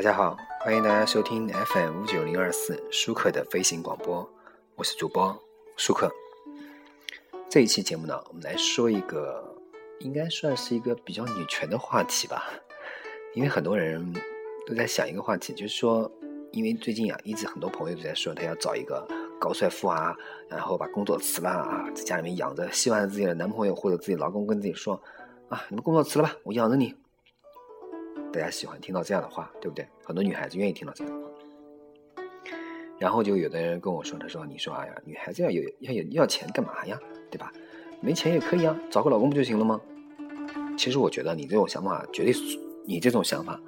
大家好，欢迎大家收听 FM 五九零二四舒克的飞行广播，我是主播舒克。这一期节目呢，我们来说一个应该算是一个比较女权的话题吧，因为很多人都在想一个话题，就是说，因为最近啊，一直很多朋友都在说，他要找一个高帅富啊，然后把工作辞了啊，在家里面养着，希望自己的男朋友或者自己老公跟自己说啊，你们工作辞了吧，我养着你。大家喜欢听到这样的话，对不对？很多女孩子愿意听到这样的话。然后就有的人跟我说：“他说，你说哎呀，女孩子要有要有要钱干嘛呀？对吧？没钱也可以啊，找个老公不就行了吗？”其实我觉得你这种想法绝对是你这种想法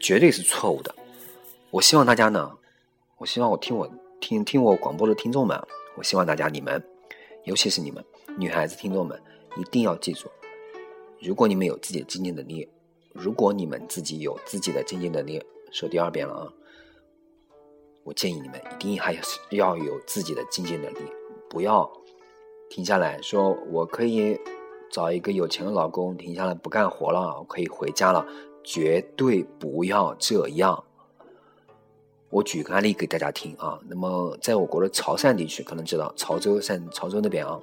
绝对是错误的。我希望大家呢，我希望我听我听听我广播的听众们，我希望大家你们，尤其是你们女孩子听众们，一定要记住，如果你们有自己的经济能力。如果你们自己有自己的经济能力，说第二遍了啊！我建议你们一定还是要有自己的经济能力，不要停下来说我可以找一个有钱的老公，停下来不干活了，我可以回家了，绝对不要这样。我举个案例给大家听啊。那么，在我国的潮汕地区，可能知道潮州汕潮州那边啊，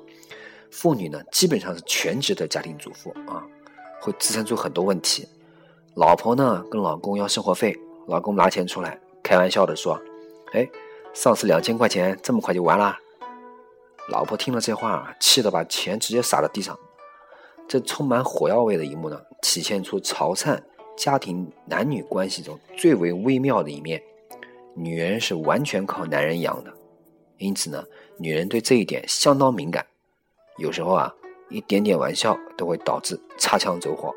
妇女呢基本上是全职的家庭主妇啊，会滋生出很多问题。老婆呢跟老公要生活费，老公拿钱出来，开玩笑的说：“哎，上次两千块钱这么快就完了。”老婆听了这话，气得把钱直接撒到地上。这充满火药味的一幕呢，体现出潮汕家庭男女关系中最为微妙的一面：女人是完全靠男人养的，因此呢，女人对这一点相当敏感。有时候啊，一点点玩笑都会导致擦枪走火。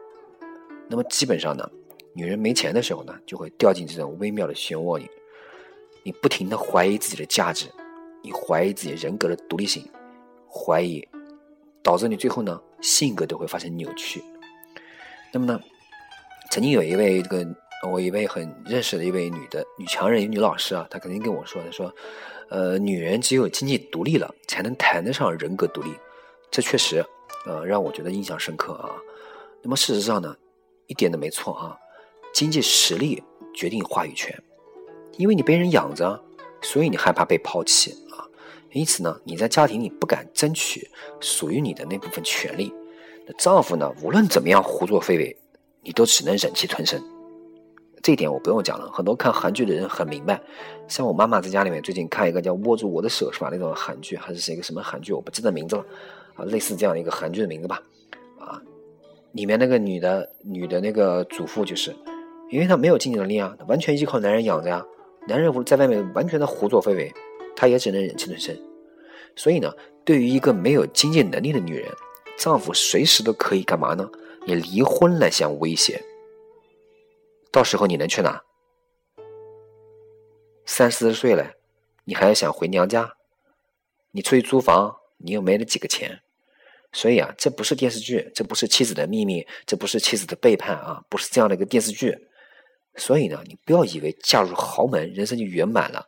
那么基本上呢，女人没钱的时候呢，就会掉进这种微妙的漩涡里。你不停的怀疑自己的价值，你怀疑自己人格的独立性，怀疑，导致你最后呢，性格都会发生扭曲。那么呢，曾经有一位这个我一位很认识的一位女的女强人女老师啊，她曾经跟我说，她说，呃，女人只有经济独立了，才能谈得上人格独立。这确实，呃，让我觉得印象深刻啊。那么事实上呢？一点都没错啊！经济实力决定话语权，因为你被人养着，所以你害怕被抛弃啊。因此呢，你在家庭里不敢争取属于你的那部分权利。那丈夫呢，无论怎么样胡作非为，你都只能忍气吞声。这一点我不用讲了，很多看韩剧的人很明白。像我妈妈在家里面最近看一个叫《握住我的手》是吧？那种韩剧还是是一个什么韩剧？我不记得名字了啊，类似这样的一个韩剧的名字吧。啊里面那个女的，女的那个主妇，就是因为她没有经济能力啊，完全依靠男人养着呀。男人在外面完全的胡作非为，她也只能忍气吞声。所以呢，对于一个没有经济能力的女人，丈夫随时都可以干嘛呢？以离婚来相威胁。到时候你能去哪？三四十岁了，你还要想回娘家？你出去租房，你又没那几个钱。所以啊，这不是电视剧，这不是妻子的秘密，这不是妻子的背叛啊，不是这样的一个电视剧。所以呢，你不要以为嫁入豪门，人生就圆满了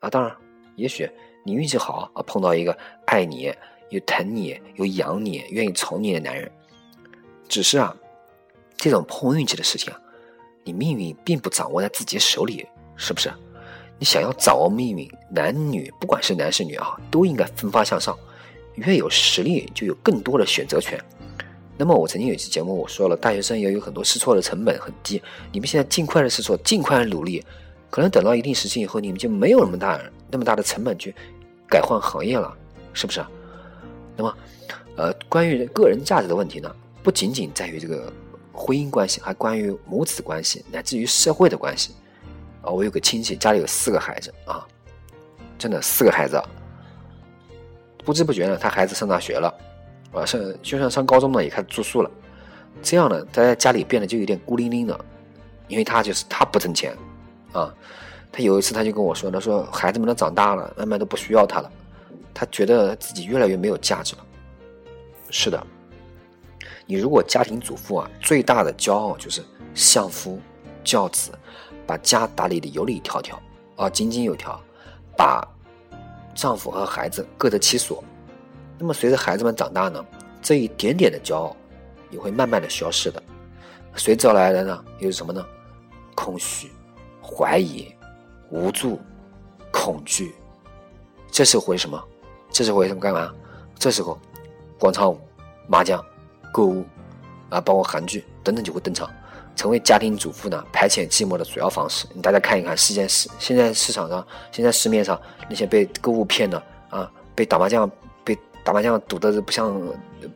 啊。当然，也许你运气好啊，碰到一个爱你、又疼你、又养你、愿意宠你的男人。只是啊，这种碰运气的事情啊，你命运并不掌握在自己手里，是不是？你想要掌握命运，男女不管是男是女啊，都应该奋发向上。越有实力，就有更多的选择权。那么，我曾经有一期节目我说了，大学生也有很多试错的成本很低。你们现在尽快的试错，尽快的努力，可能等到一定时期以后，你们就没有那么大那么大的成本去改换行业了，是不是？那么，呃，关于个人价值的问题呢，不仅仅在于这个婚姻关系，还关于母子关系，乃至于社会的关系。啊，我有个亲戚家里有四个孩子啊，真的四个孩子。不知不觉呢，他孩子上大学了，啊，上就算上高中呢，也开始住宿了。这样呢，他在家里变得就有点孤零零的，因为他就是他不挣钱，啊，他有一次他就跟我说，他说孩子们都长大了，慢慢都不需要他了，他觉得自己越来越没有价值了。是的，你如果家庭主妇啊，最大的骄傲就是相夫教子，把家打理的有理条条啊，井井有条，把。丈夫和孩子各得其所，那么随着孩子们长大呢，这一点点的骄傲也会慢慢的消失的。随之而来的呢，又是什么呢？空虚、怀疑、无助、恐惧。这时候会什么？这时候会什么干嘛？这时候，广场舞、麻将、购物啊，包括韩剧等等就会登场，成为家庭主妇呢排遣寂寞的主要方式。大家看一看，世间市现在市场上，现在市面上那些被购物骗的啊，被打麻将被打麻将赌的不像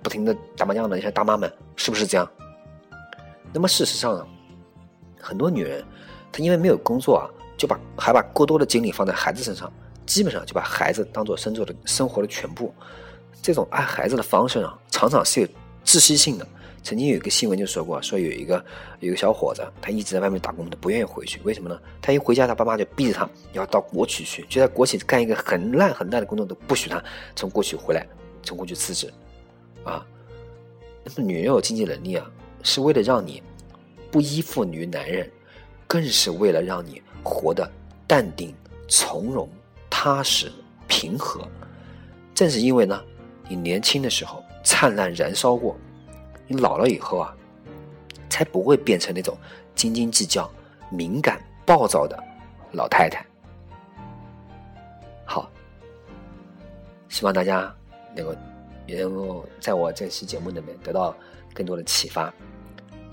不停的打麻将的那些大妈们，是不是这样？那么事实上呢，很多女人她因为没有工作啊，就把还把过多的精力放在孩子身上。基本上就把孩子当做生做的生活的全部，这种爱孩子的方式呢，常常是有窒息性的。曾经有一个新闻就说过，说有一个有一个小伙子，他一直在外面打工，都不愿意回去，为什么呢？他一回家，他爸妈就逼着他要到国企去，就在国企干一个很烂很烂的工作，都不许他从国企回来，从国企辞职。啊，那么女人有经济能力啊，是为了让你不依附于男人，更是为了让你活得淡定从容。踏实平和，正是因为呢，你年轻的时候灿烂燃烧过，你老了以后啊，才不会变成那种斤斤计较、敏感暴躁的老太太。好，希望大家能够也能够在我这期节目里面得到更多的启发。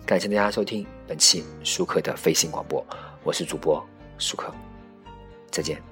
感谢大家收听本期舒克的飞行广播，我是主播舒克，再见。